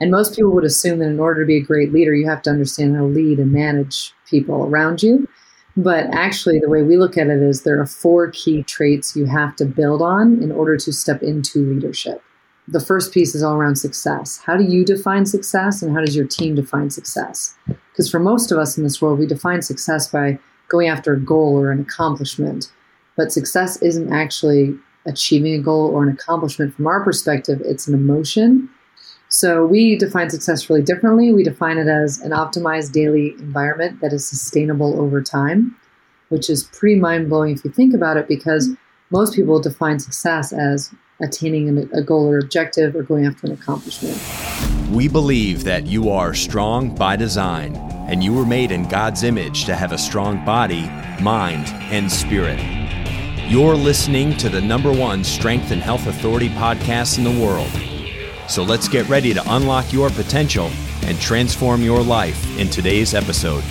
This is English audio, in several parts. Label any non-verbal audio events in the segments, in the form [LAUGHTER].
And most people would assume that in order to be a great leader, you have to understand how to lead and manage people around you. But actually, the way we look at it is there are four key traits you have to build on in order to step into leadership. The first piece is all around success. How do you define success and how does your team define success? Because for most of us in this world, we define success by going after a goal or an accomplishment. But success isn't actually achieving a goal or an accomplishment from our perspective, it's an emotion. So we define success really differently. We define it as an optimized daily environment that is sustainable over time, which is pretty mind blowing if you think about it, because most people define success as attaining a goal or objective or going after an accomplishment. We believe that you are strong by design, and you were made in God's image to have a strong body, mind, and spirit. You're listening to the number one strength and health authority podcast in the world. So let's get ready to unlock your potential and transform your life in today's episode.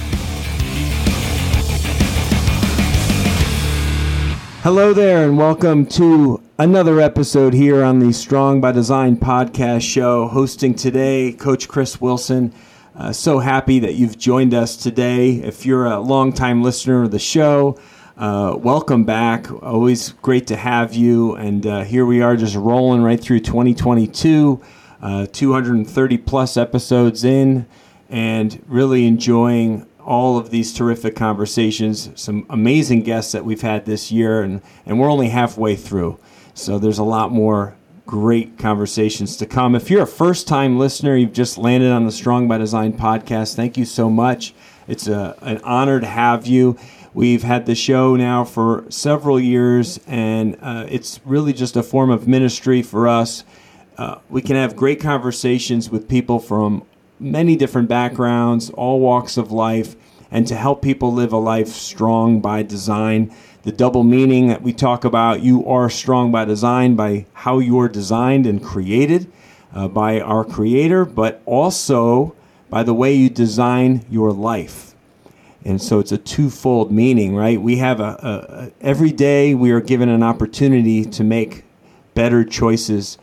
Hello there, and welcome to another episode here on the Strong by Design podcast show. Hosting today, Coach Chris Wilson. Uh, so happy that you've joined us today. If you're a longtime listener of the show, uh, welcome back. Always great to have you. And uh, here we are just rolling right through 2022, uh, 230 plus episodes in, and really enjoying all of these terrific conversations. Some amazing guests that we've had this year, and, and we're only halfway through. So there's a lot more great conversations to come. If you're a first time listener, you've just landed on the Strong by Design podcast, thank you so much. It's a, an honor to have you. We've had the show now for several years, and uh, it's really just a form of ministry for us. Uh, we can have great conversations with people from many different backgrounds, all walks of life, and to help people live a life strong by design. The double meaning that we talk about you are strong by design, by how you're designed and created uh, by our Creator, but also by the way you design your life. And so it's a twofold meaning, right? We have a, a, every day we are given an opportunity to make better choices,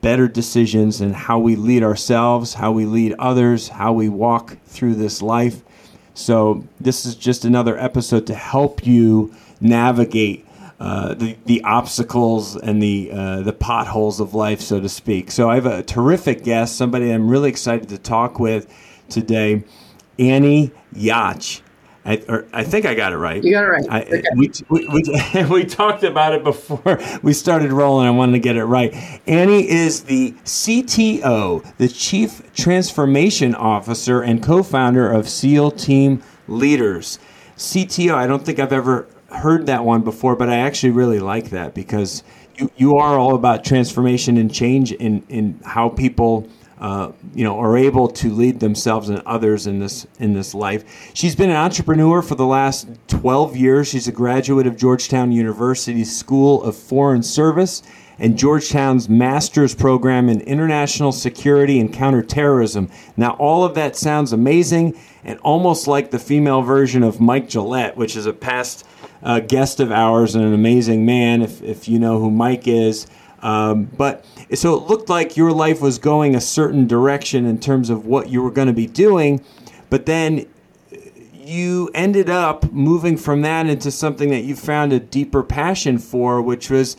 better decisions, and how we lead ourselves, how we lead others, how we walk through this life. So this is just another episode to help you navigate uh, the the obstacles and the uh, the potholes of life, so to speak. So I have a terrific guest, somebody I'm really excited to talk with today, Annie Yatch. I, or, I think I got it right. You got it right. I, okay. we, we, we, [LAUGHS] we, talked about it before [LAUGHS] we started rolling. I wanted to get it right. Annie is the CTO, the Chief Transformation Officer and co founder of SEAL Team Leaders. CTO, I don't think I've ever heard that one before, but I actually really like that because you, you are all about transformation and change in, in how people uh, you know, are able to lead themselves and others in this in this life. She's been an entrepreneur for the last 12 years. She's a graduate of Georgetown University's School of Foreign Service and Georgetown's master's program in international security and counterterrorism. Now, all of that sounds amazing and almost like the female version of Mike Gillette, which is a past uh, guest of ours and an amazing man, if, if you know who Mike is. Um, but so it looked like your life was going a certain direction in terms of what you were going to be doing, but then you ended up moving from that into something that you found a deeper passion for, which was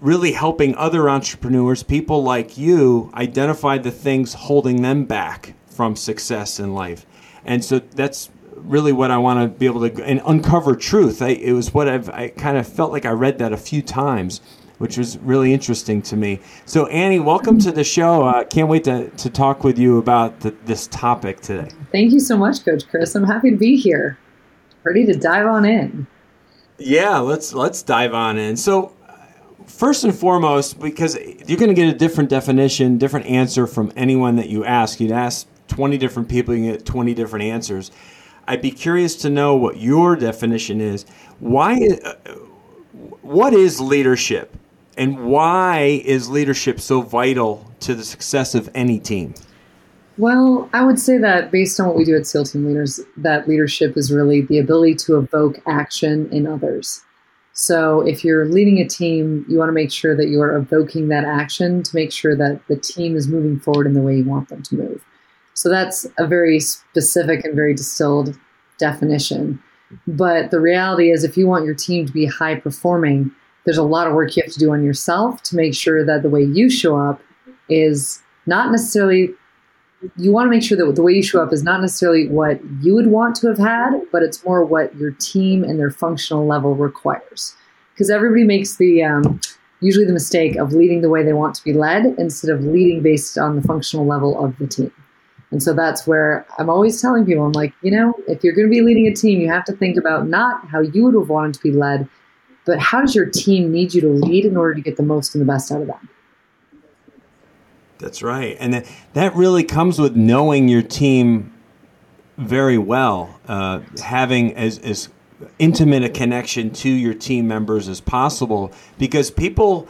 really helping other entrepreneurs, people like you, identify the things holding them back from success in life. And so that's really what I want to be able to and uncover truth. I, it was what I've I kind of felt like I read that a few times which was really interesting to me. So, Annie, welcome to the show. I uh, can't wait to, to talk with you about the, this topic today. Thank you so much, Coach Chris. I'm happy to be here. Ready to dive on in. Yeah, let's let's dive on in. So, first and foremost, because you're going to get a different definition, different answer from anyone that you ask. You'd ask 20 different people, you get 20 different answers. I'd be curious to know what your definition is. Why? Uh, what is leadership? And why is leadership so vital to the success of any team? Well, I would say that based on what we do at SEAL Team Leaders, that leadership is really the ability to evoke action in others. So if you're leading a team, you want to make sure that you're evoking that action to make sure that the team is moving forward in the way you want them to move. So that's a very specific and very distilled definition. But the reality is, if you want your team to be high performing, there's a lot of work you have to do on yourself to make sure that the way you show up is not necessarily you want to make sure that the way you show up is not necessarily what you would want to have had, but it's more what your team and their functional level requires. Because everybody makes the um, usually the mistake of leading the way they want to be led instead of leading based on the functional level of the team. And so that's where I'm always telling people, I'm like, you know, if you're going to be leading a team, you have to think about not how you would have wanted to be led, but how does your team need you to lead in order to get the most and the best out of them? That's right. And that, that really comes with knowing your team very well, uh, having as, as intimate a connection to your team members as possible because people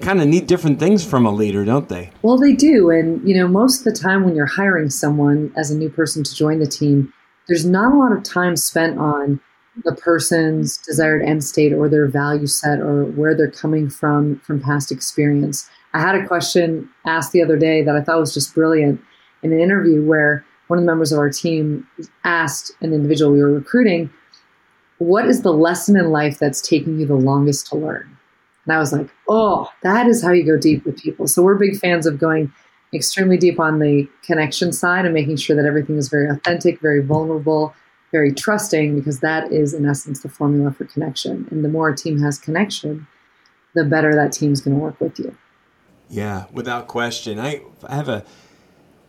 kind of need different things from a leader, don't they? Well, they do. And, you know, most of the time when you're hiring someone as a new person to join the team, there's not a lot of time spent on the person's desired end state or their value set or where they're coming from from past experience. I had a question asked the other day that I thought was just brilliant in an interview where one of the members of our team asked an individual we were recruiting, What is the lesson in life that's taking you the longest to learn? And I was like, Oh, that is how you go deep with people. So we're big fans of going extremely deep on the connection side and making sure that everything is very authentic, very vulnerable, very trusting, because that is, in essence, the formula for connection. And the more a team has connection, the better that team's going to work with you. Yeah, without question. I, I have a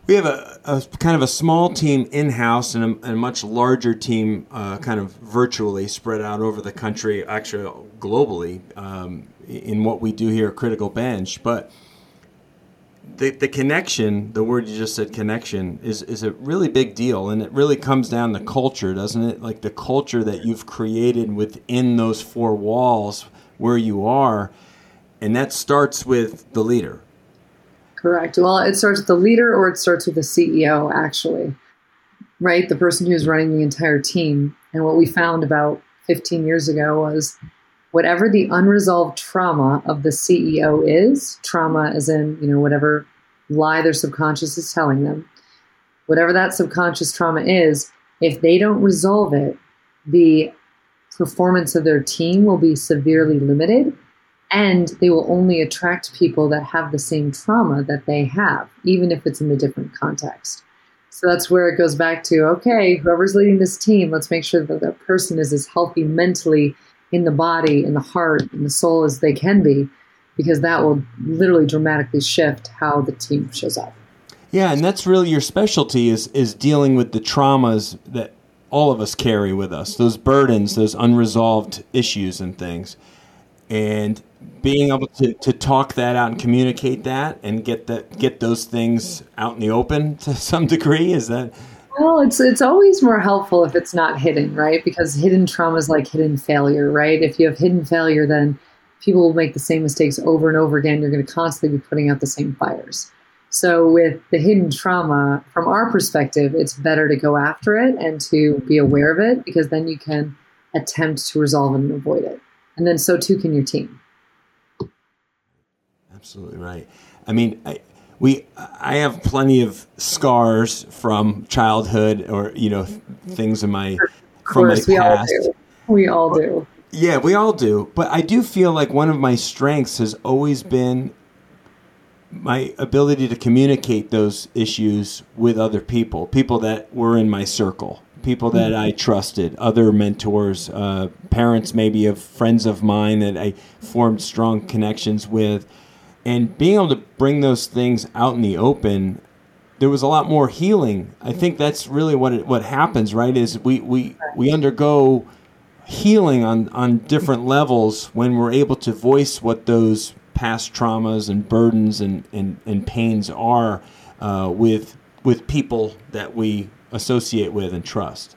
we have a, a, kind of a small team in house and, and a, much larger team, uh, kind of virtually spread out over the country, actually globally, um, in what we do here at Critical Bench. But the, the connection, the word you just said, connection, is, is a really big deal. And it really comes down to culture, doesn't it? Like the culture that you've created within those four walls where you are and that starts with the leader. Correct. Well, it starts with the leader or it starts with the CEO, actually, right? The person who's running the entire team. And what we found about 15 years ago was whatever the unresolved trauma of the CEO is, trauma as in, you know, whatever lie their subconscious is telling them, whatever that subconscious trauma is, if they don't resolve it, the performance of their team will be severely limited and they will only attract people that have the same trauma that they have, even if it's in a different context. So that's where it goes back to okay, whoever's leading this team, let's make sure that that person is as healthy mentally in the body, in the heart, in the soul as they can be, because that will literally dramatically shift how the team shows up. Yeah, and that's really your specialty is is dealing with the traumas that all of us carry with us, those burdens, those unresolved issues and things. And being able to, to talk that out and communicate that and get that get those things out in the open [LAUGHS] to some degree is that well it's it's always more helpful if it's not hidden right? Because hidden trauma is like hidden failure right? If you have hidden failure then people will make the same mistakes over and over again. You're going to constantly be putting out the same fires. So with the hidden trauma from our perspective it's better to go after it and to be aware of it because then you can attempt to resolve and avoid it. And then so too can your team. Absolutely right. I mean, I, we I have plenty of scars from childhood or you know things in my from my past. we. All do. We all do. Yeah, we all do. But I do feel like one of my strengths has always been my ability to communicate those issues with other people, people that were in my circle, people that I trusted, other mentors, uh, parents maybe of friends of mine that I formed strong connections with and being able to bring those things out in the open there was a lot more healing. I think that's really what it, what happens right is we we we undergo healing on on different levels when we're able to voice what those past traumas and burdens and and, and pains are uh, with with people that we associate with and trust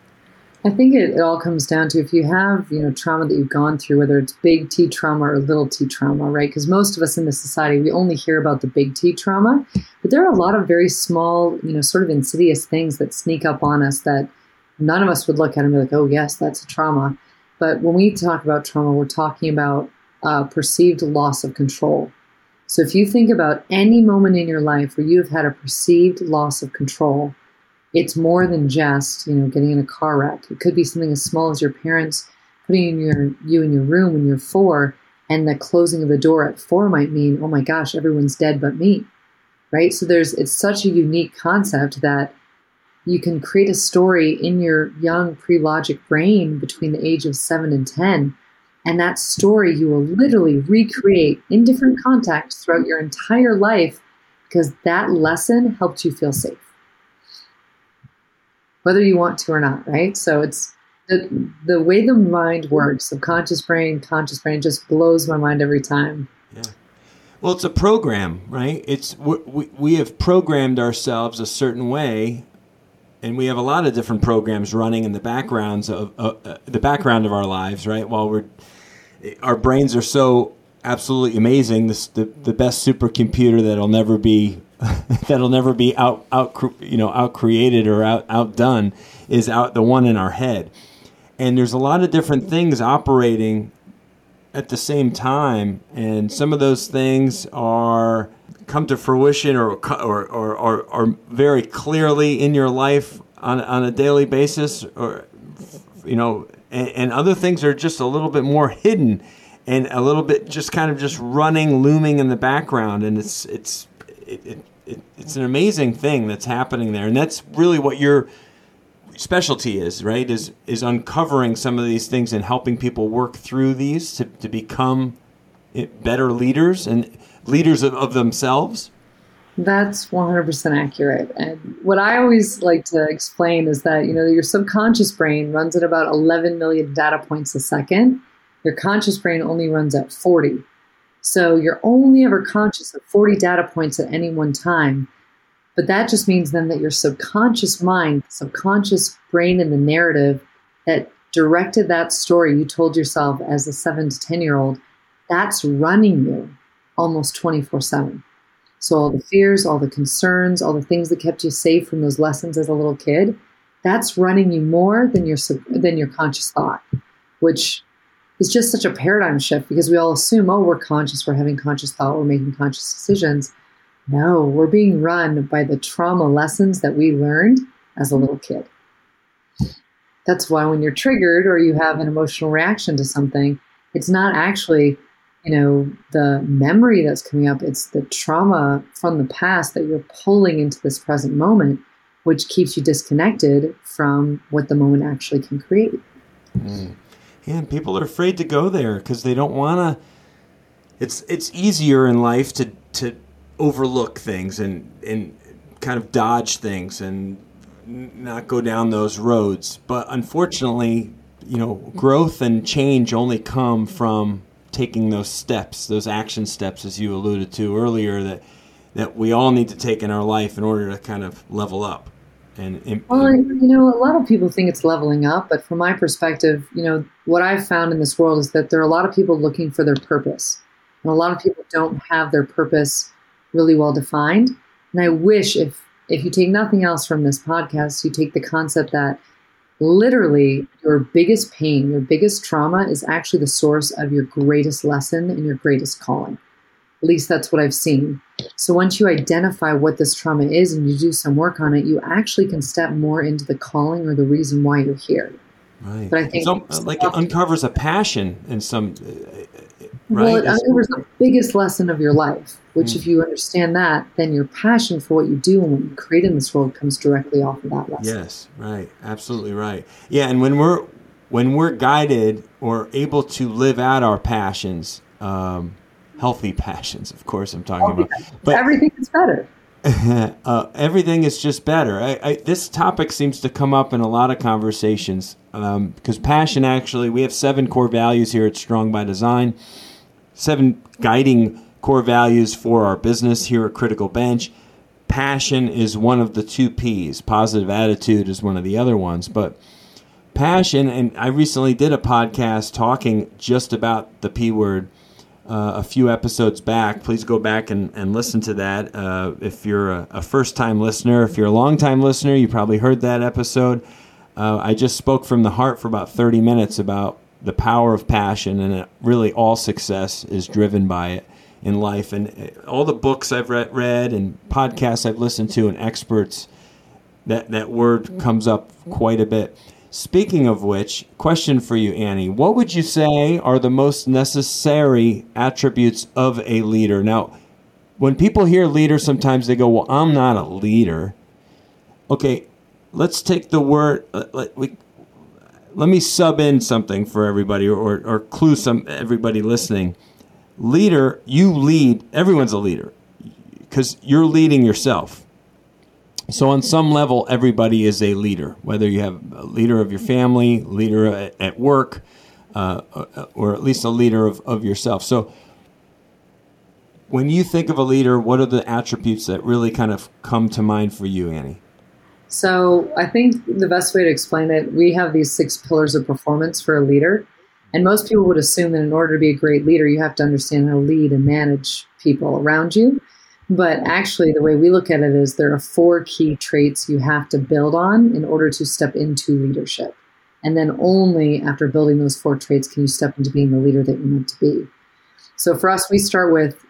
I think it, it all comes down to if you have, you know, trauma that you've gone through, whether it's big T trauma or little T trauma, right? Because most of us in this society, we only hear about the big T trauma, but there are a lot of very small, you know, sort of insidious things that sneak up on us that none of us would look at and be like, oh, yes, that's a trauma. But when we talk about trauma, we're talking about uh, perceived loss of control. So if you think about any moment in your life where you have had a perceived loss of control, it's more than just you know getting in a car wreck. It could be something as small as your parents putting in your you in your room when you're four, and the closing of the door at four might mean, oh my gosh, everyone's dead but me, right? So there's it's such a unique concept that you can create a story in your young pre-logic brain between the age of seven and ten and that story you will literally recreate in different contexts throughout your entire life because that lesson helped you feel safe. Whether you want to or not, right? So it's the, the way the mind works, subconscious brain, conscious brain, just blows my mind every time. Yeah. Well, it's a program, right? It's we, we have programmed ourselves a certain way and we have a lot of different programs running in the backgrounds of uh, uh, the background of our lives, right? While we're our brains are so absolutely amazing. This the, the best supercomputer that'll never be [LAUGHS] that'll never be out out you know out created or out outdone is out the one in our head. And there's a lot of different things operating at the same time, and some of those things are come to fruition or or, or, or, or very clearly in your life on, on a daily basis or you know and, and other things are just a little bit more hidden and a little bit just kind of just running, looming in the background, and it's it's it, it, it, it's an amazing thing that's happening there, and that's really what your specialty is, right? Is is uncovering some of these things and helping people work through these to, to become eh, better leaders and leaders of, of themselves. That's 100% accurate. And what I always like to explain is that, you know, your subconscious brain runs at about 11 million data points a second. Your conscious brain only runs at 40. So you're only ever conscious of 40 data points at any one time. But that just means then that your subconscious mind, subconscious brain in the narrative that directed that story you told yourself as a 7 to 10 year old, that's running you almost 24 7. So all the fears, all the concerns, all the things that kept you safe from those lessons as a little kid, that's running you more than your than your conscious thought, which is just such a paradigm shift because we all assume, oh, we're conscious, we're having conscious thought, we're making conscious decisions. No, we're being run by the trauma lessons that we learned as a little kid. That's why when you're triggered or you have an emotional reaction to something, it's not actually you know the memory that's coming up it's the trauma from the past that you're pulling into this present moment which keeps you disconnected from what the moment actually can create mm. Yeah and people are afraid to go there because they don't want to it's it's easier in life to to overlook things and and kind of dodge things and not go down those roads but unfortunately you know growth and change only come from taking those steps, those action steps, as you alluded to earlier, that that we all need to take in our life in order to kind of level up. And, and well, you know, a lot of people think it's leveling up, but from my perspective, you know, what I've found in this world is that there are a lot of people looking for their purpose, and a lot of people don't have their purpose really well defined. And I wish if if you take nothing else from this podcast, you take the concept that literally your biggest pain, your biggest trauma is actually the source of your greatest lesson and your greatest calling. At least that's what I've seen. So once you identify what this trauma is and you do some work on it, you actually can step more into the calling or the reason why you're here. Right. But I think so, like it uncovers a passion in some Right? Well, it uncovers the biggest lesson of your life, which, mm. if you understand that, then your passion for what you do and what you create in this world comes directly off of that lesson. Yes, right, absolutely right. Yeah, and when we're when we're guided or able to live out our passions, um, healthy [LAUGHS] passions, of course, I'm talking about, but everything is better. [LAUGHS] uh, everything is just better. I, I, this topic seems to come up in a lot of conversations because um, passion actually, we have seven core values here at Strong by Design seven guiding core values for our business here at Critical Bench. Passion is one of the two P's. Positive attitude is one of the other ones. But passion, and I recently did a podcast talking just about the P word uh, a few episodes back. Please go back and, and listen to that. Uh, if you're a, a first time listener, if you're a long time listener, you probably heard that episode. Uh, I just spoke from the heart for about 30 minutes about the power of passion, and really all success is driven by it in life. And uh, all the books I've read, read and podcasts I've listened to, and experts, that that word comes up quite a bit. Speaking of which, question for you, Annie. What would you say are the most necessary attributes of a leader? Now, when people hear leader, sometimes they go, Well, I'm not a leader. Okay, let's take the word, let, we, let me sub in something for everybody or, or clue some everybody listening. Leader, you lead, everyone's a leader because you're leading yourself. So, on some level, everybody is a leader, whether you have a leader of your family, leader at, work, uh, or at least a leader of, of yourself. So, when you think of a leader, what are the attributes that really kind of come to mind for you, Annie? So, I think the best way to explain it, we have these six pillars of performance for a leader. And most people would assume that in order to be a great leader, you have to understand how to lead and manage people around you. But actually, the way we look at it is there are four key traits you have to build on in order to step into leadership. And then only after building those four traits can you step into being the leader that you're meant to be. So for us, we start with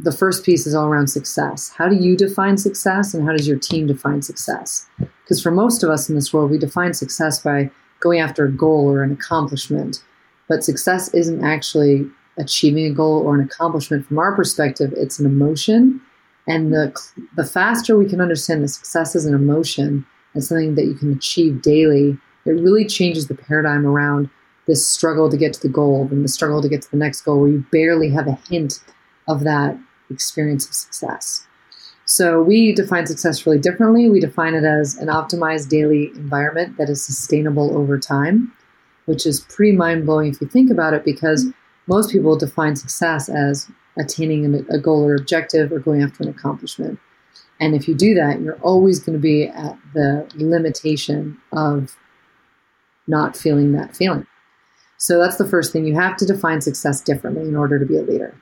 the first piece is all around success. How do you define success and how does your team define success? Because for most of us in this world, we define success by going after a goal or an accomplishment. But success isn't actually achieving a goal or an accomplishment from our perspective it's an emotion. And the the faster we can understand that success is an emotion and something that you can achieve daily it really changes the paradigm around this struggle to get to the goal and the struggle to get to the next goal where you barely have a hint of that experience of success. So we define success really differently. We define it as an optimized daily environment that is sustainable over time which is pretty mind-blowing if you think about it because most people define success as attaining a goal or objective or going after an accomplishment. And if you do that, you're always going to be at the limitation of not feeling that feeling. So that's the first thing. You have to define success differently in order to be a leader.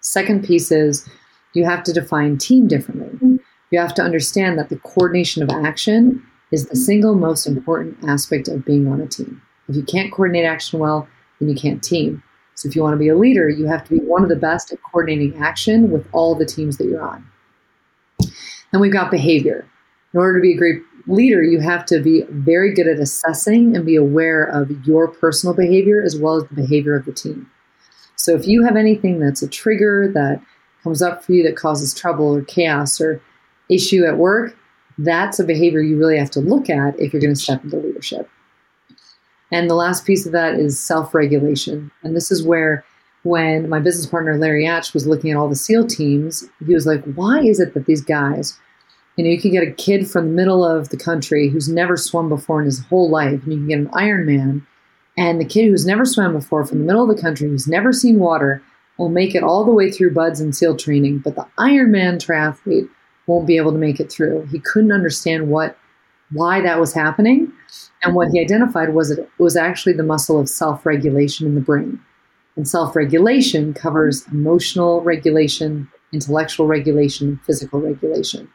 Second piece is you have to define team differently. You have to understand that the coordination of action is the single most important aspect of being on a team. If you can't coordinate action well, then you can't team. So if you want to be a leader, you have to be one of the best at coordinating action with all the teams that you're on. Then we've got behavior. In order to be a great leader, you have to be very good at assessing and be aware of your personal behavior as well as the behavior of the team. So if you have anything that's a trigger that comes up for you that causes trouble or chaos or issue at work, that's a behavior you really have to look at if you're going to step into leadership. And the last piece of that is self regulation. And this is where, when my business partner Larry Yatch was looking at all the SEAL teams, he was like, why is it that these guys, you know, you can get a kid from the middle of the country who's never swum before in his whole life, and you can get an Ironman, and the kid who's never swam before from the middle of the country, who's never seen water, will make it all the way through BUD/S and SEAL training, but the Ironman triathlete won't be able to make it through. He couldn't understand what why that was happening. And what he mm-hmm. identified was it was actually the muscle of self regulation in the brain. And self regulation covers mm-hmm. emotional regulation, intellectual regulation, physical regulation.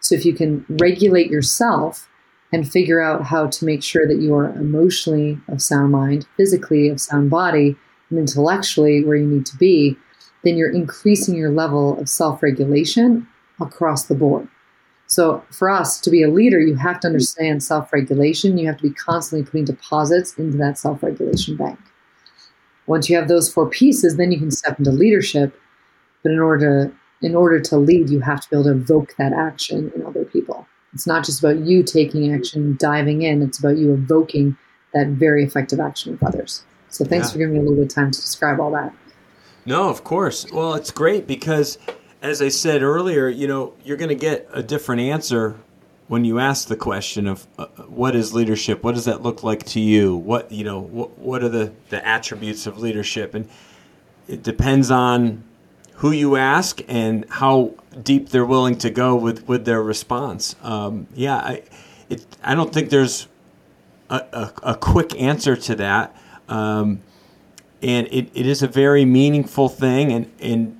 So if you can regulate yourself and figure out how to make sure that you are emotionally of sound mind, physically of sound body, and intellectually where you need to be, then you're increasing your level of self regulation across the board. So for us to be a leader, you have to understand self-regulation. You have to be constantly putting deposits into that self-regulation bank. Once you have those four pieces, then you can step into leadership. But in order to in order to lead, you have to be able to evoke that action in other people. It's not just about you taking action, diving in. It's about you evoking that very effective action with others. So thanks yeah. for giving me a little bit of time to describe all that. No, of course. Well, it's great because as I said earlier, you know, you're going to get a different answer when you ask the question of uh, what is leadership? What does that look like to you? What you know? What, what are the the attributes of leadership? And it depends on who you ask and how deep they're willing to go with with their response. Um, yeah, I it, I don't think there's a, a, a quick answer to that. Um, and it, it is a very meaningful thing and, and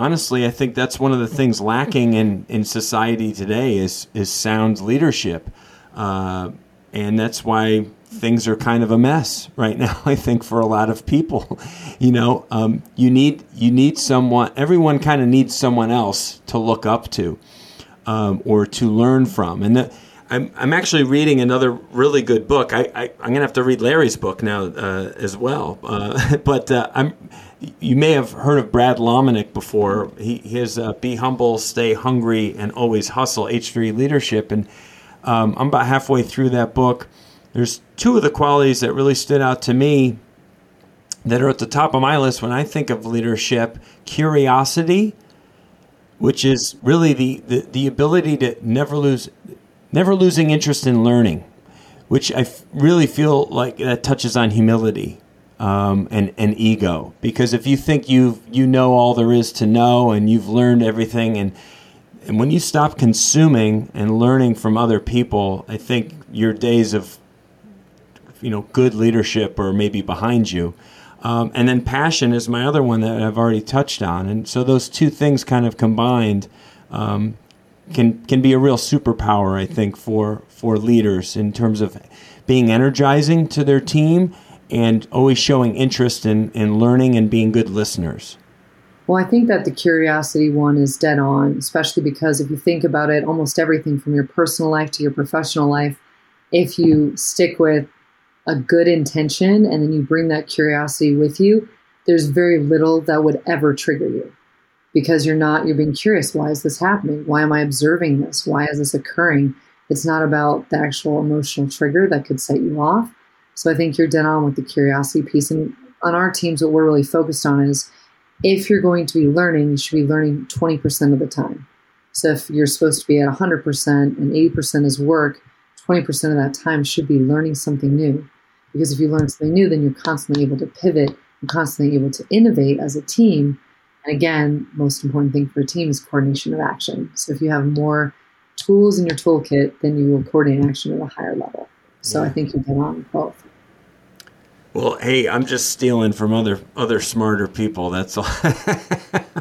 honestly, I think that's one of the things lacking in, in society today is is sound leadership. Uh, and that's why things are kind of a mess right now. [LAUGHS] I think for a lot of people, [LAUGHS] you know, um, you need you need someone. Everyone kind of needs someone else to look up to um, or to learn from. And the, I'm I'm actually reading another really good book. I, I am gonna have to read Larry's book now uh, as well. Uh, [LAUGHS] but uh, I'm you may have heard of Brad Lomenick before. He, he has uh, Be Humble, Stay Hungry, and Always Hustle, H3 Leadership. And um, I'm about halfway through that book. There's two of the qualities that really stood out to me that are at the top of my list when I think of leadership curiosity, which is really the, the, the ability to never lose, never losing interest in learning, which I f- really feel like that touches on humility um, and, and ego. Because if you think you you know all there is to know and you've learned everything, and and when you stop consuming and learning from other people, I think your days of you know good leadership are maybe behind you. Um, and then passion is my other one that I've already touched on, and so those two things kind of combined um, can can be a real superpower, I think, for for leaders in terms of being energizing to their team and always showing interest in, in learning and being good listeners. Well, I think that the curiosity one is dead on, especially because if you think about it, almost everything from your personal life to your professional life, if you stick with a good intention and then you bring that curiosity with you, there's very little that would ever trigger you because you're not, you're being curious. Why is this happening? Why am I observing this? Why is this occurring? It's not about the actual emotional trigger that could set you off. So I think you're dead on with the curiosity piece. And on our teams, what we're really focused on is if you're going to be learning, you should be learning 20% of the time. So if you're supposed to be at 100% and 80% is work, 20% of that time should be learning something new. Because if you learn something new, then you're constantly able to pivot and constantly able to innovate as a team. And again, most important thing for a team is coordination of action. So if you have more tools in your toolkit, then you will coordinate action at a higher level. So yeah. I think you get on both. Well, hey, I'm just stealing from other other smarter people. That's all. [LAUGHS]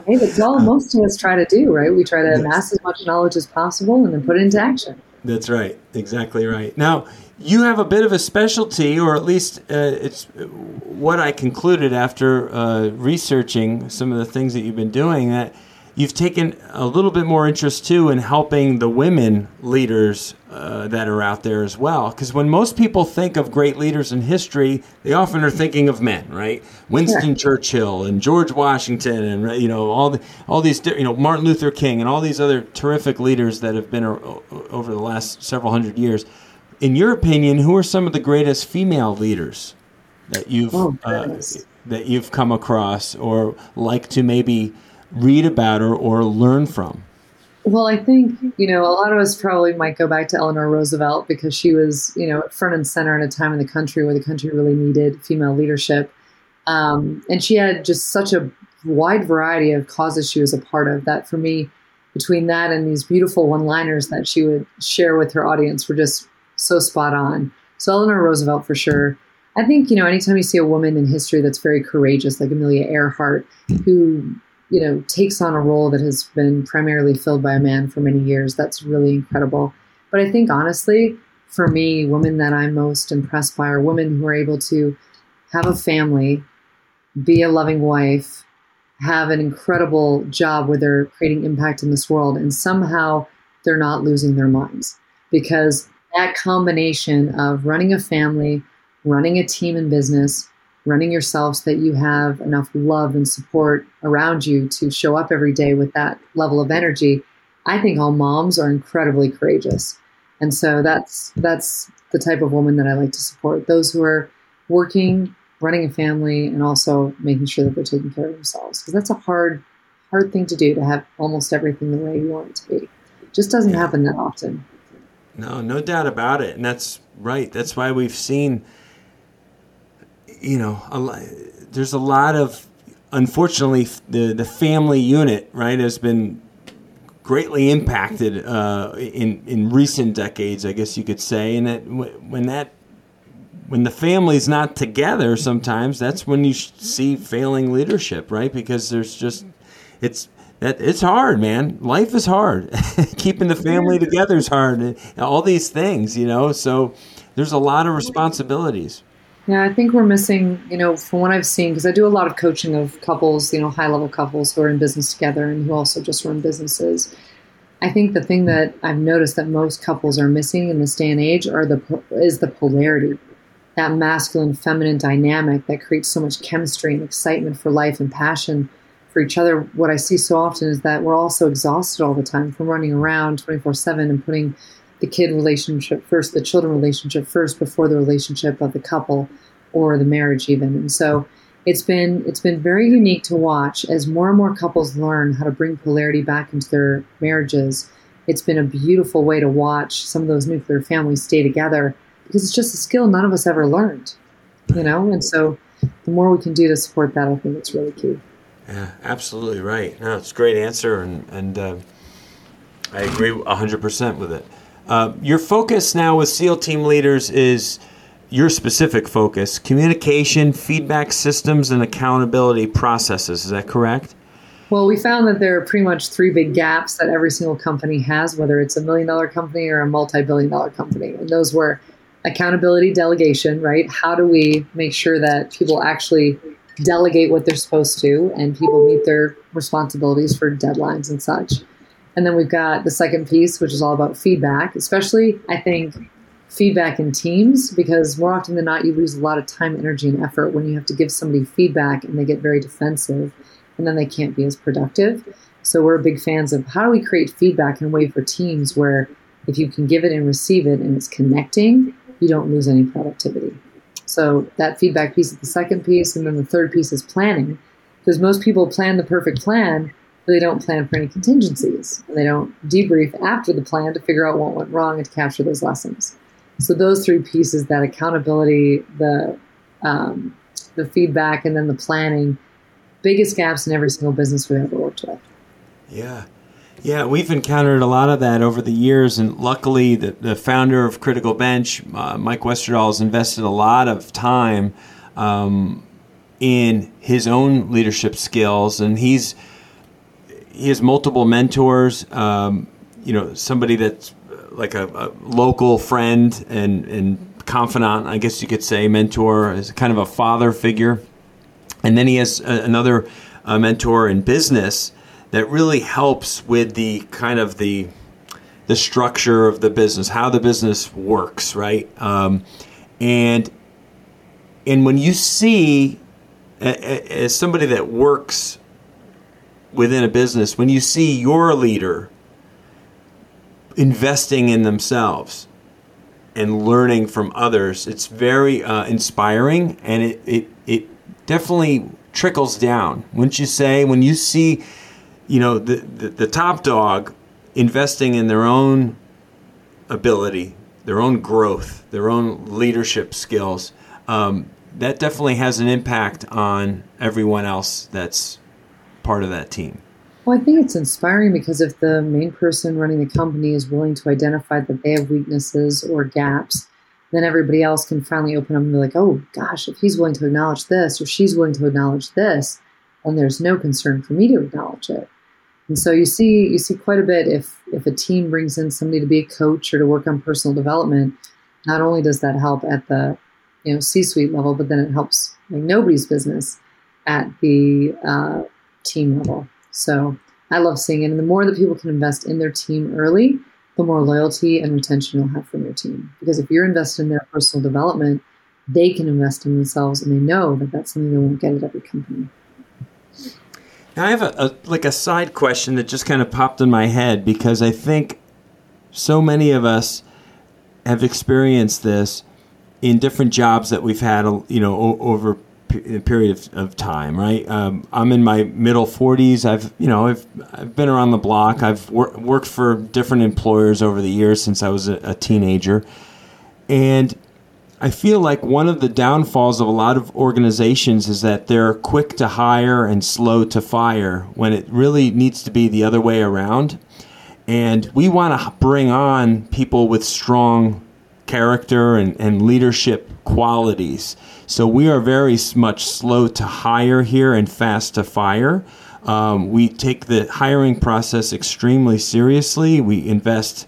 hey, that's all most of us try to do, right? We try to amass as much knowledge as possible and then put it into action. That's right. Exactly right. Now, you have a bit of a specialty, or at least uh, it's what I concluded after uh, researching some of the things that you've been doing. That you've taken a little bit more interest too in helping the women leaders uh, that are out there as well. Because when most people think of great leaders in history, they often are thinking of men, right? Winston Churchill and George Washington, and you know all the all these you know Martin Luther King and all these other terrific leaders that have been over the last several hundred years. In your opinion, who are some of the greatest female leaders that you've oh, uh, that you've come across, or like to maybe read about or, or learn from? Well, I think, you know, a lot of us probably might go back to Eleanor Roosevelt because she was, you know, front and center in a time in the country where the country really needed female leadership. Um, and she had just such a wide variety of causes she was a part of that for me, between that and these beautiful one liners that she would share with her audience were just so spot on. So, Eleanor Roosevelt for sure. I think, you know, anytime you see a woman in history that's very courageous, like Amelia Earhart, who you know, takes on a role that has been primarily filled by a man for many years. That's really incredible. But I think honestly, for me, women that I'm most impressed by are women who are able to have a family, be a loving wife, have an incredible job where they're creating impact in this world, and somehow they're not losing their minds. Because that combination of running a family, running a team in business, running yourself so that you have enough love and support around you to show up every day with that level of energy. I think all moms are incredibly courageous. And so that's that's the type of woman that I like to support. Those who are working, running a family, and also making sure that they're taking care of themselves. Because that's a hard, hard thing to do to have almost everything the way you want it to be. It just doesn't happen that often. No, no doubt about it. And that's right. That's why we've seen you know, a, there's a lot of, unfortunately, the the family unit right has been greatly impacted uh, in in recent decades, I guess you could say, and that when that when the family's not together, sometimes that's when you see failing leadership, right? Because there's just it's that it's hard, man. Life is hard. [LAUGHS] Keeping the family together is hard. All these things, you know. So there's a lot of responsibilities. Yeah, I think we're missing, you know, from what I've seen, because I do a lot of coaching of couples, you know, high level couples who are in business together and who also just run businesses. I think the thing that I've noticed that most couples are missing in this day and age are the is the polarity, that masculine feminine dynamic that creates so much chemistry and excitement for life and passion for each other. What I see so often is that we're all so exhausted all the time from running around 24 7 and putting the kid relationship first, the children relationship first before the relationship of the couple or the marriage even. And so it's been it's been very unique to watch as more and more couples learn how to bring polarity back into their marriages. It's been a beautiful way to watch some of those nuclear families stay together because it's just a skill none of us ever learned, you know. And so the more we can do to support that, I think it's really key. Yeah, absolutely right. No, it's a great answer, and and uh, I agree hundred percent with it. Uh, your focus now with SEAL team leaders is your specific focus communication, feedback systems, and accountability processes. Is that correct? Well, we found that there are pretty much three big gaps that every single company has, whether it's a million dollar company or a multi billion dollar company. And those were accountability, delegation, right? How do we make sure that people actually delegate what they're supposed to and people meet their responsibilities for deadlines and such? And then we've got the second piece, which is all about feedback, especially, I think, feedback in teams because more often than not you lose a lot of time energy and effort when you have to give somebody feedback and they get very defensive and then they can't be as productive. So we're big fans of how do we create feedback in a way for teams where if you can give it and receive it and it's connecting you don't lose any productivity. So that feedback piece is the second piece and then the third piece is planning because most people plan the perfect plan they don't plan for any contingencies and they don't debrief after the plan to figure out what went wrong and to capture those lessons so those three pieces, that accountability, the um, the feedback, and then the planning, biggest gaps in every single business we've ever worked with. Yeah. Yeah, we've encountered a lot of that over the years, and luckily, the, the founder of Critical Bench, uh, Mike Westerdahl, has invested a lot of time um, in his own leadership skills, and he's he has multiple mentors. Um, you know, somebody that's like a, a local friend and, and confidant, I guess you could say, mentor, is kind of a father figure. And then he has a, another uh, mentor in business that really helps with the kind of the the structure of the business, how the business works, right? Um, and and when you see as somebody that works within a business, when you see your leader investing in themselves and learning from others. It's very uh, inspiring, and it, it it definitely trickles down. Wouldn't you say? When you see, you know, the, the, the top dog investing in their own ability, their own growth, their own leadership skills, um, that definitely has an impact on everyone else that's part of that team. Well, I think it's inspiring because if the main person running the company is willing to identify that they have weaknesses or gaps, then everybody else can finally open up and be like, oh gosh, if he's willing to acknowledge this or she's willing to acknowledge this, then there's no concern for me to acknowledge it. And so you see you see quite a bit if if a team brings in somebody to be a coach or to work on personal development, not only does that help at the you know C-suite level, but then it helps like nobody's business at the uh, team level. So I love seeing it. And the more that people can invest in their team early, the more loyalty and retention you'll have from your team. Because if you're invested in their personal development, they can invest in themselves and they know that that's something they won't get at every company. Now I have a, a like a side question that just kind of popped in my head because I think so many of us have experienced this in different jobs that we've had, you know, over period of, of time, right? Um, I'm in my middle 40s. I've, you know, I've, I've been around the block. I've wor- worked for different employers over the years since I was a, a teenager. And I feel like one of the downfalls of a lot of organizations is that they're quick to hire and slow to fire when it really needs to be the other way around. And we want to bring on people with strong character and, and leadership qualities. So we are very much slow to hire here and fast to fire. Um, we take the hiring process extremely seriously. We invest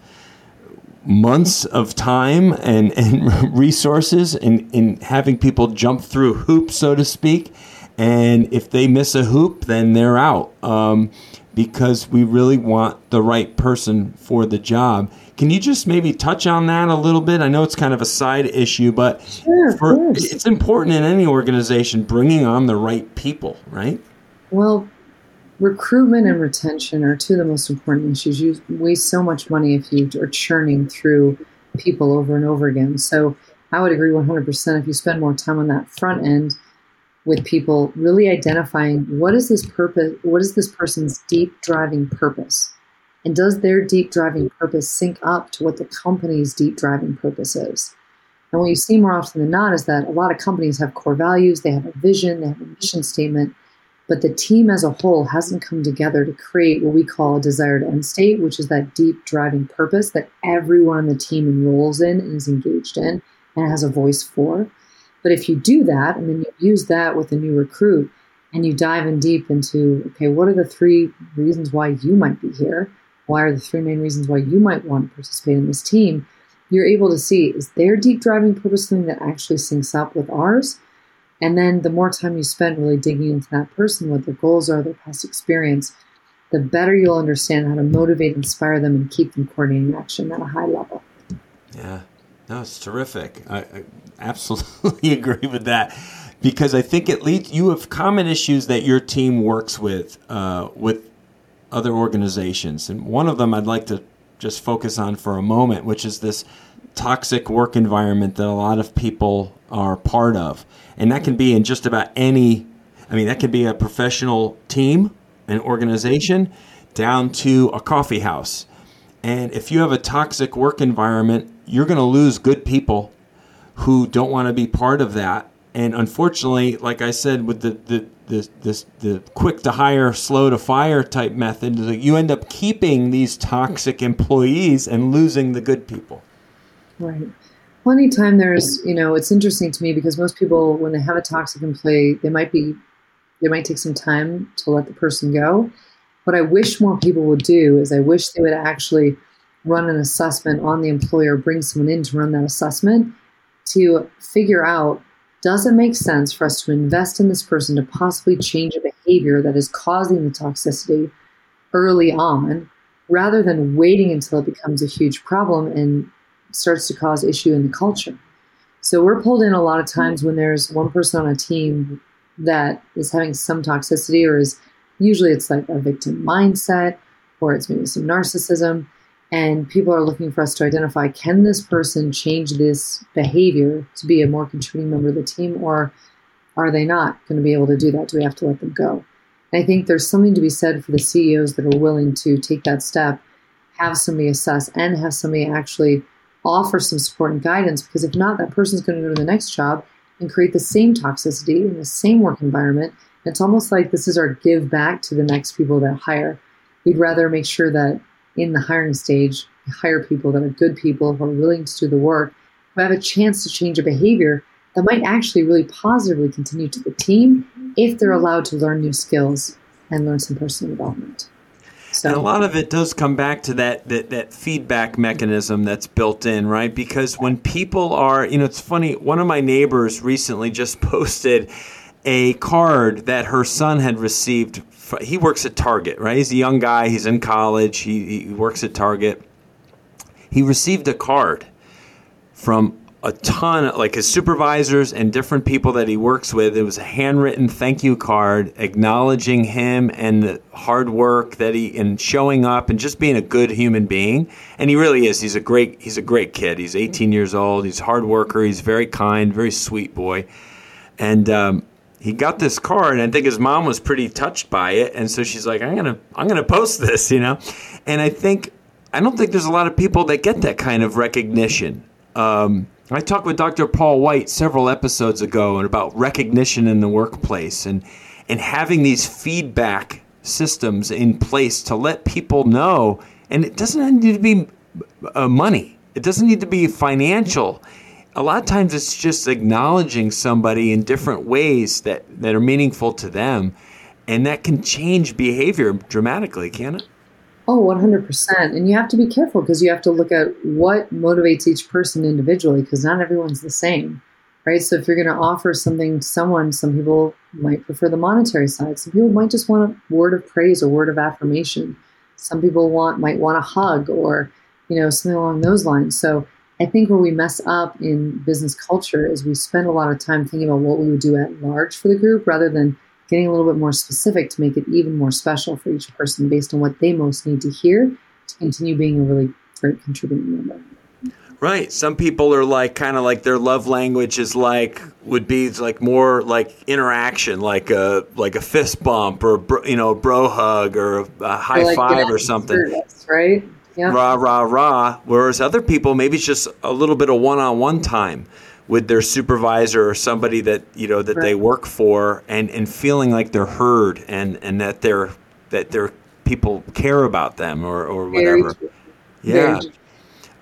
months of time and, [LAUGHS] and resources in, in having people jump through hoops, so to speak. And if they miss a hoop, then they're out um, because we really want the right person for the job. Can you just maybe touch on that a little bit? I know it's kind of a side issue, but sure, for, it's important in any organization bringing on the right people, right? Well, recruitment and retention are two of the most important issues. You waste so much money if you are churning through people over and over again. So I would agree 100% if you spend more time on that front end with people, really identifying what is this purpose, what is this person's deep driving purpose? And does their deep driving purpose sync up to what the company's deep driving purpose is? And what you see more often than not is that a lot of companies have core values, they have a vision, they have a mission statement, but the team as a whole hasn't come together to create what we call a desired end state, which is that deep driving purpose that everyone on the team enrolls in and is engaged in and has a voice for. But if you do that and then you use that with a new recruit and you dive in deep into, okay, what are the three reasons why you might be here? Why are the three main reasons why you might want to participate in this team? You're able to see is their deep driving purpose something that actually syncs up with ours? And then the more time you spend really digging into that person, what their goals are, their past experience, the better you'll understand how to motivate, inspire them, and keep them coordinating action at a high level. Yeah, no, it's terrific. I, I absolutely [LAUGHS] agree with that because I think at least you have common issues that your team works with uh, with other organizations, and one of them I'd like to just focus on for a moment, which is this toxic work environment that a lot of people are part of. And that can be in just about any, I mean, that can be a professional team, an organization, down to a coffee house. And if you have a toxic work environment, you're going to lose good people who don't want to be part of that. And unfortunately, like I said, with the, the, the, the, the quick to hire, slow to fire type method, you end up keeping these toxic employees and losing the good people. Right. Well, anytime there's, you know, it's interesting to me because most people, when they have a toxic employee, they might be, they might take some time to let the person go. What I wish more people would do is I wish they would actually run an assessment on the employer, bring someone in to run that assessment to figure out does it make sense for us to invest in this person to possibly change a behavior that is causing the toxicity early on rather than waiting until it becomes a huge problem and starts to cause issue in the culture. So we're pulled in a lot of times when there's one person on a team that is having some toxicity or is usually it's like a victim mindset or it's maybe some narcissism and people are looking for us to identify can this person change this behavior to be a more contributing member of the team or are they not going to be able to do that do we have to let them go and i think there's something to be said for the ceos that are willing to take that step have somebody assess and have somebody actually offer some support and guidance because if not, that person's going to go to the next job and create the same toxicity in the same work environment. It's almost like this is our give back to the next people that hire. We'd rather make sure that in the hiring stage, hire people that are good people who are willing to do the work, who have a chance to change a behavior that might actually really positively continue to the team if they're allowed to learn new skills and learn some personal development. So. And a lot of it does come back to that, that that feedback mechanism that's built in, right? Because when people are, you know, it's funny. One of my neighbors recently just [LAUGHS] posted a card that her son had received. He works at Target, right? He's a young guy. He's in college. He, he works at Target. He received a card from a ton, like his supervisors and different people that he works with. It was a handwritten thank you card acknowledging him and the hard work that he and showing up and just being a good human being. And he really is. He's a great. He's a great kid. He's 18 years old. He's a hard worker. He's very kind, very sweet boy. And um, he got this card, and I think his mom was pretty touched by it. And so she's like, "I'm gonna, I'm gonna post this," you know. And I think I don't think there's a lot of people that get that kind of recognition. Um, I talked with Dr. Paul White several episodes ago about recognition in the workplace and and having these feedback systems in place to let people know. And it doesn't need to be uh, money. It doesn't need to be financial. A lot of times it's just acknowledging somebody in different ways that, that are meaningful to them and that can change behavior dramatically, can it? Oh, 100%. And you have to be careful because you have to look at what motivates each person individually because not everyone's the same, right? So if you're going to offer something to someone, some people might prefer the monetary side. Some people might just want a word of praise or word of affirmation. Some people want might want a hug or, you know, something along those lines. So I think where we mess up in business culture is we spend a lot of time thinking about what we would do at large for the group rather than getting a little bit more specific to make it even more special for each person based on what they most need to hear to continue being a really great contributing member. Right. Some people are like kind of like their love language is like would be like more like interaction, like a like a fist bump or you know a bro hug or a high like five or something. Service, right. Yeah. Rah rah rah. Whereas other people maybe it's just a little bit of one on one time with their supervisor or somebody that you know that right. they work for and and feeling like they're heard and and that they're that their people care about them or or whatever. Yeah.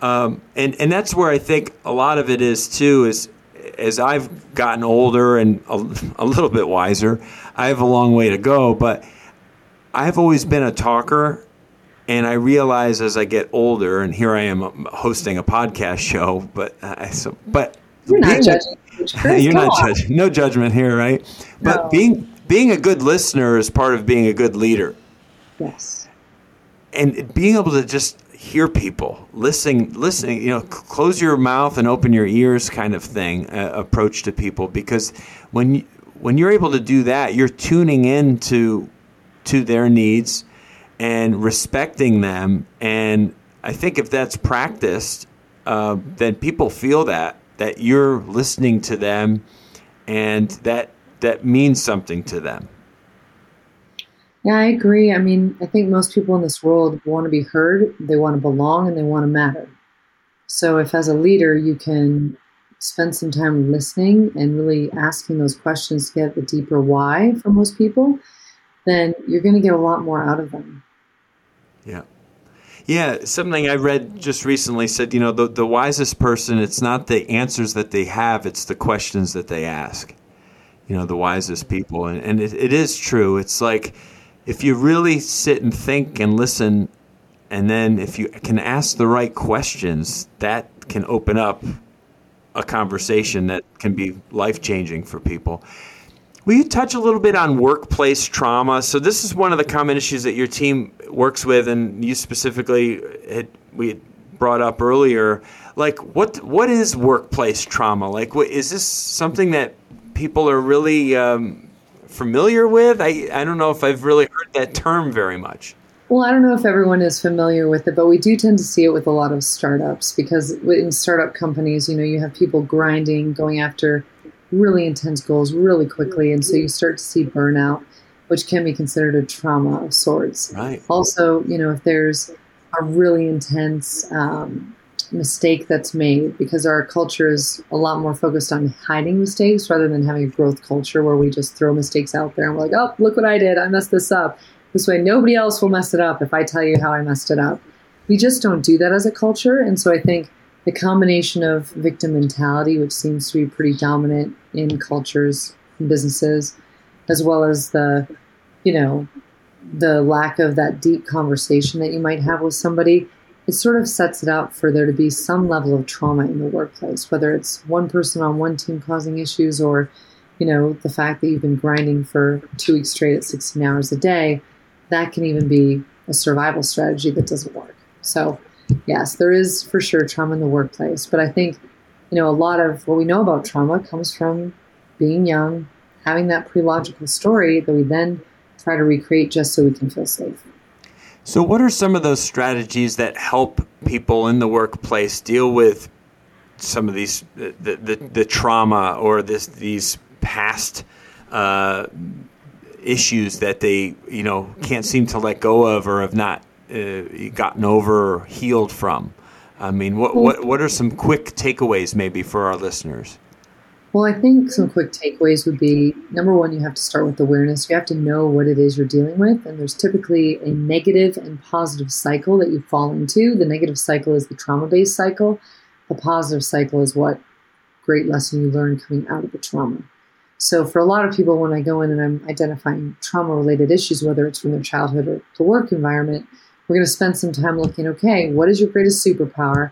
Um, and and that's where I think a lot of it is too. Is as I've gotten older and a, a little bit wiser, I have a long way to go. But I've always been a talker, and I realize as I get older, and here I am hosting a podcast show. But I so but you're not judging. [LAUGHS] You're not judging. No judgment here, right? But no. being being a good listener is part of being a good leader. Yes. And being able to just hear people, listening, listening, you know, close your mouth and open your ears kind of thing uh, approach to people because when you, when you're able to do that, you're tuning in to to their needs and respecting them. And I think if that's practiced, uh, then people feel that that you're listening to them, and that that means something to them. Yeah, I agree. I mean, I think most people in this world want to be heard, they want to belong, and they want to matter. So, if as a leader you can spend some time listening and really asking those questions to get the deeper why for most people, then you're going to get a lot more out of them. Yeah. Yeah, something I read just recently said, you know, the, the wisest person, it's not the answers that they have, it's the questions that they ask. You know, the wisest people. And, and it, it is true. It's like, if you really sit and think and listen, and then if you can ask the right questions, that can open up a conversation that can be life changing for people. Will you touch a little bit on workplace trauma? So this is one of the common issues that your team works with, and you specifically had, we brought up earlier. Like, what what is workplace trauma? Like, what, is this something that people are really um, familiar with? I, I don't know if I've really heard that term very much. Well, I don't know if everyone is familiar with it, but we do tend to see it with a lot of startups because in startup companies, you know, you have people grinding, going after really intense goals really quickly, and so you start to see burnout, which can be considered a trauma of sorts. Right. Also, you know, if there's a really intense um, mistake that's made because our culture is a lot more focused on hiding mistakes rather than having a growth culture where we just throw mistakes out there and we're like, oh, look what I did. I messed this up. This way, nobody else will mess it up if I tell you how I messed it up. We just don't do that as a culture. And so I think the combination of victim mentality, which seems to be pretty dominant in cultures and businesses, as well as the, you know, the lack of that deep conversation that you might have with somebody it sort of sets it up for there to be some level of trauma in the workplace, whether it's one person on one team causing issues or, you know, the fact that you've been grinding for two weeks straight at 16 hours a day, that can even be a survival strategy that doesn't work. So, yes, there is for sure trauma in the workplace, but I think, you know, a lot of what we know about trauma comes from being young, having that pre-logical story that we then try to recreate just so we can feel safe. So, what are some of those strategies that help people in the workplace deal with some of these the the, the trauma or this these past uh, issues that they you know can't seem to let go of or have not uh, gotten over healed from? I mean, what what what are some quick takeaways maybe for our listeners? Well, I think some quick takeaways would be number one, you have to start with awareness. You have to know what it is you're dealing with. And there's typically a negative and positive cycle that you fall into. The negative cycle is the trauma based cycle, the positive cycle is what great lesson you learn coming out of the trauma. So, for a lot of people, when I go in and I'm identifying trauma related issues, whether it's from their childhood or the work environment, we're going to spend some time looking okay, what is your greatest superpower?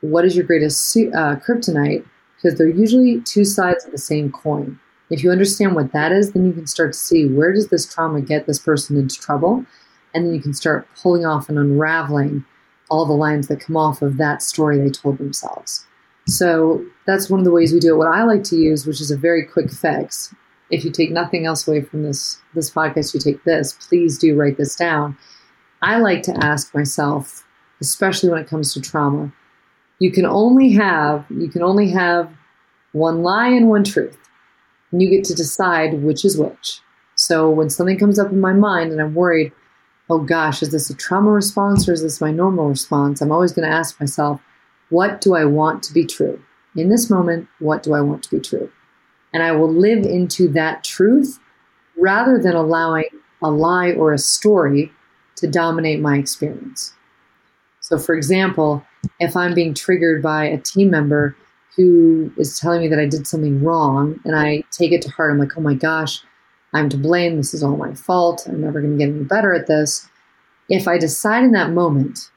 What is your greatest uh, kryptonite? Because they're usually two sides of the same coin. If you understand what that is, then you can start to see where does this trauma get this person into trouble? And then you can start pulling off and unraveling all the lines that come off of that story they told themselves. So that's one of the ways we do it. What I like to use, which is a very quick fix, if you take nothing else away from this this podcast, you take this. Please do write this down. I like to ask myself, especially when it comes to trauma, you can only have you can only have one lie and one truth. And you get to decide which is which. So when something comes up in my mind and I'm worried, oh gosh, is this a trauma response or is this my normal response? I'm always going to ask myself, what do I want to be true? In this moment, what do I want to be true? And I will live into that truth rather than allowing a lie or a story to dominate my experience. So, for example, if I'm being triggered by a team member who is telling me that I did something wrong and I take it to heart, I'm like, oh my gosh, I'm to blame. This is all my fault. I'm never going to get any better at this. If I decide in that moment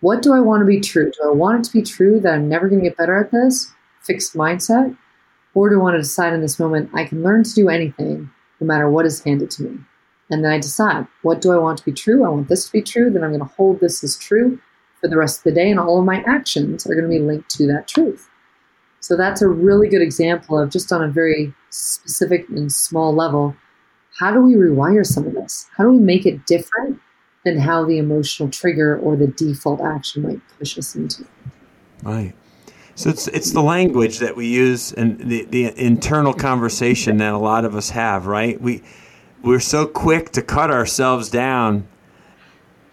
what do I want to be true? Do I want it to be true that I'm never going to get better at this? Fixed mindset? Or do I want to decide in this moment I can learn to do anything no matter what is handed to me? And then I decide what do I want to be true? I want this to be true. Then I'm going to hold this as true for the rest of the day. And all of my actions are going to be linked to that truth. So that's a really good example of just on a very specific and small level. How do we rewire some of this? How do we make it different than how the emotional trigger or the default action might push us into. Right. So it's it's the language that we use and the, the internal conversation that a lot of us have, right? We we're so quick to cut ourselves down.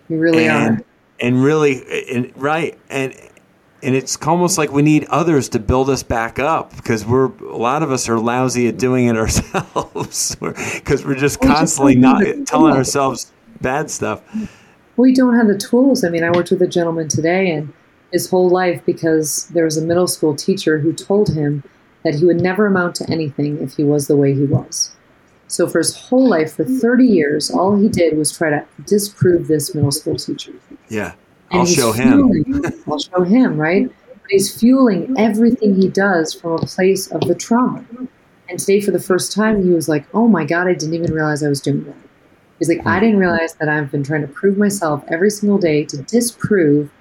We really and, are. And really and right and and it's almost like we need others to build us back up because we're a lot of us are lousy at doing it [LAUGHS] ourselves because we're just constantly not telling ourselves bad stuff. We don't have the tools. I mean, I worked with a gentleman today, and his whole life, because there was a middle school teacher who told him that he would never amount to anything if he was the way he was. So, for his whole life, for 30 years, all he did was try to disprove this middle school teacher. Yeah. I'll show him. I'll show him, right? But he's fueling everything he does from a place of the trauma. And today, for the first time, he was like, oh my God, I didn't even realize I was doing that. He's like, I hmm. didn't realize that I've been trying to prove myself every single day to disprove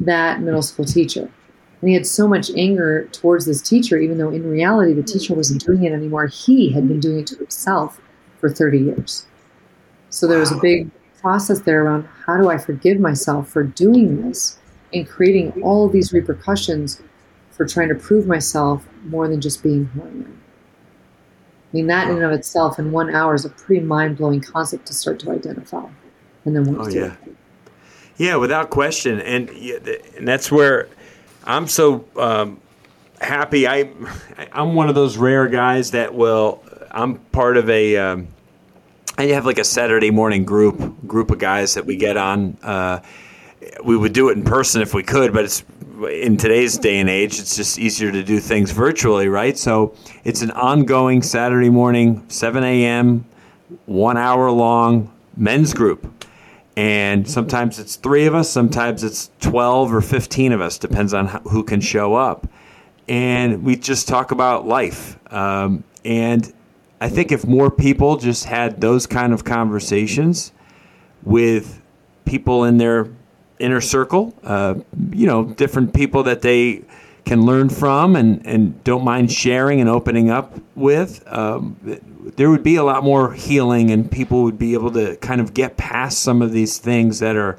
that middle school teacher. And he had so much anger towards this teacher, even though in reality the teacher wasn't doing it anymore. He had been doing it to himself for 30 years. So there was a big process there around how do I forgive myself for doing this and creating all of these repercussions for trying to prove myself more than just being who I am. I mean, that in and of itself in one hour is a pretty mind blowing concept to start to identify. And then oh, yeah. Yeah, without question. And, and that's where I'm so um, happy. I, I'm one of those rare guys that will, I'm part of a, um, I have like a Saturday morning group, group of guys that we get on. Uh, we would do it in person if we could, but it's in today's day and age, it's just easier to do things virtually, right? So it's an ongoing Saturday morning, 7 a.m., one hour long men's group. And sometimes it's three of us, sometimes it's 12 or 15 of us, depends on who can show up. And we just talk about life. Um, and I think if more people just had those kind of conversations with people in their inner circle, uh, you know, different people that they can learn from and, and don't mind sharing and opening up with, um, there would be a lot more healing and people would be able to kind of get past some of these things that are,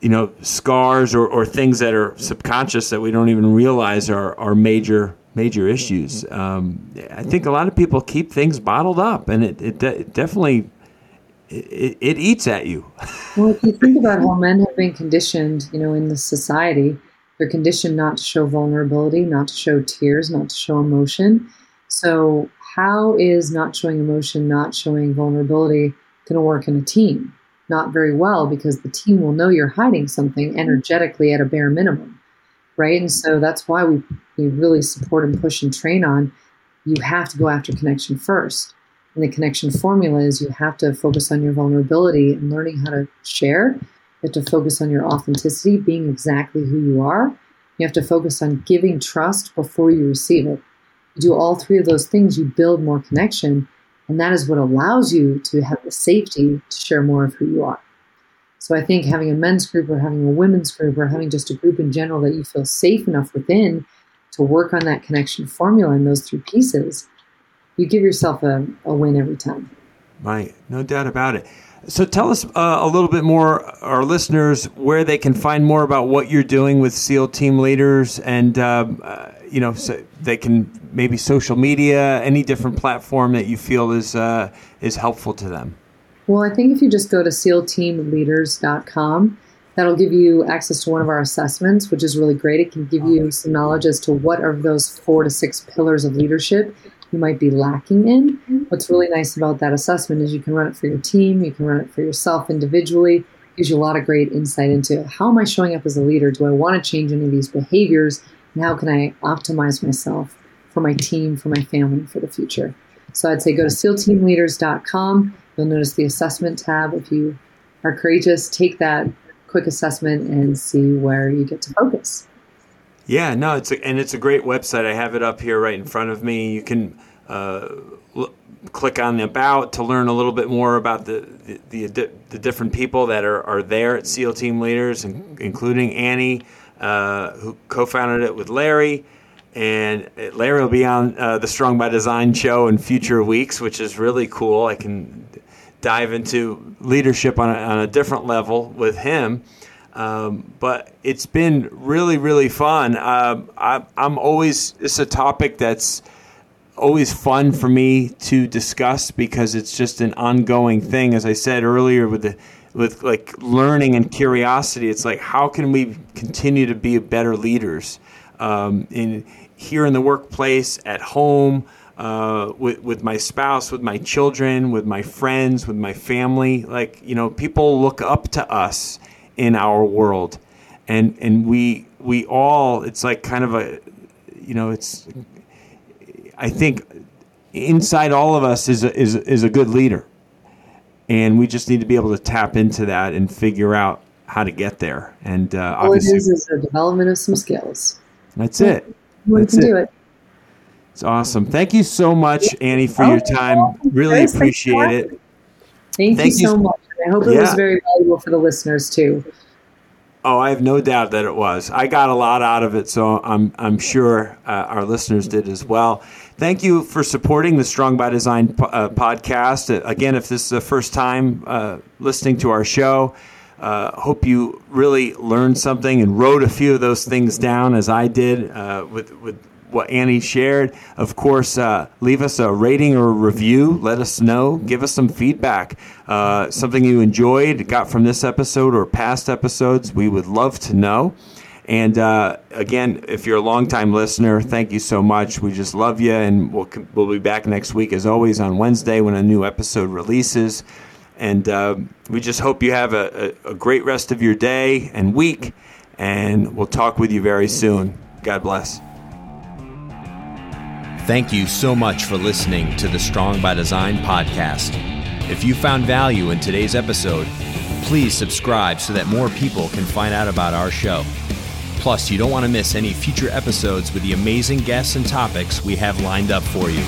you know, scars or, or things that are subconscious that we don't even realize are, are major major issues. Um, I think a lot of people keep things bottled up, and it, it, de- it definitely it, it eats at you. well, if you think about how men have been conditioned, you know, in this society, they're conditioned not to show vulnerability, not to show tears, not to show emotion. So, how is not showing emotion, not showing vulnerability going to work in a team? Not very well because the team will know you're hiding something energetically at a bare minimum, right? And so that's why we, we really support and push and train on you have to go after connection first. And the connection formula is you have to focus on your vulnerability and learning how to share. You have to focus on your authenticity, being exactly who you are. You have to focus on giving trust before you receive it. You do all three of those things, you build more connection. And that is what allows you to have the safety to share more of who you are. So I think having a men's group or having a women's group or having just a group in general that you feel safe enough within to work on that connection formula and those three pieces, you give yourself a, a win every time. Right, no doubt about it. So tell us uh, a little bit more, our listeners, where they can find more about what you're doing with SEAL team leaders, and uh, uh, you know, so they can maybe social media, any different platform that you feel is uh, is helpful to them. Well, I think if you just go to SEALteamleaders.com, that'll give you access to one of our assessments, which is really great. It can give you some knowledge as to what are those four to six pillars of leadership you might be lacking in. Mm-hmm. What's really nice about that assessment is you can run it for your team, you can run it for yourself individually. It gives you a lot of great insight into how am I showing up as a leader? Do I want to change any of these behaviors? And how can I optimize myself for my team, for my family, for the future? So I'd say go to SEALteamleaders.com You'll notice the assessment tab. If you are courageous, take that quick assessment and see where you get to focus. Yeah, no, it's a, and it's a great website. I have it up here right in front of me. You can uh, l- click on the about to learn a little bit more about the the, the, the different people that are, are there at SEAL Team Leaders, including Annie, uh, who co-founded it with Larry. And Larry will be on uh, the Strong by Design show in future weeks, which is really cool. I can dive into leadership on a, on a different level with him. Um, but it's been really, really fun. Uh, I, am always, it's a topic that's always fun for me to discuss because it's just an ongoing thing. As I said earlier, with the with like learning and curiosity, it's like how can we continue to be better leaders um, in here in the workplace, at home, uh, with with my spouse, with my children, with my friends, with my family. Like you know, people look up to us in our world, and and we we all. It's like kind of a, you know, it's. I think inside all of us is a, is is a good leader, and we just need to be able to tap into that and figure out how to get there. And uh, all it is is a development of some skills. That's it. One that's can it. do it. It's awesome. Thank you so much, Annie, for your time. Really appreciate it. Thank, Thank you so much. I hope it yeah. was very valuable for the listeners too. Oh, I have no doubt that it was. I got a lot out of it, so I'm I'm sure uh, our listeners did as well. Thank you for supporting the Strong by Design po- uh, podcast. Uh, again, if this is the first time uh, listening to our show, uh, hope you really learned something and wrote a few of those things down as I did uh, with with what Annie shared. Of course, uh, leave us a rating or a review. Let us know. Give us some feedback. Uh, something you enjoyed, got from this episode or past episodes. We would love to know. And uh, again, if you're a longtime listener, thank you so much. We just love you, and we'll we'll be back next week as always on Wednesday when a new episode releases. And uh, we just hope you have a, a, a great rest of your day and week. And we'll talk with you very soon. God bless. Thank you so much for listening to the Strong by Design podcast. If you found value in today's episode, please subscribe so that more people can find out about our show. Plus, you don't want to miss any future episodes with the amazing guests and topics we have lined up for you.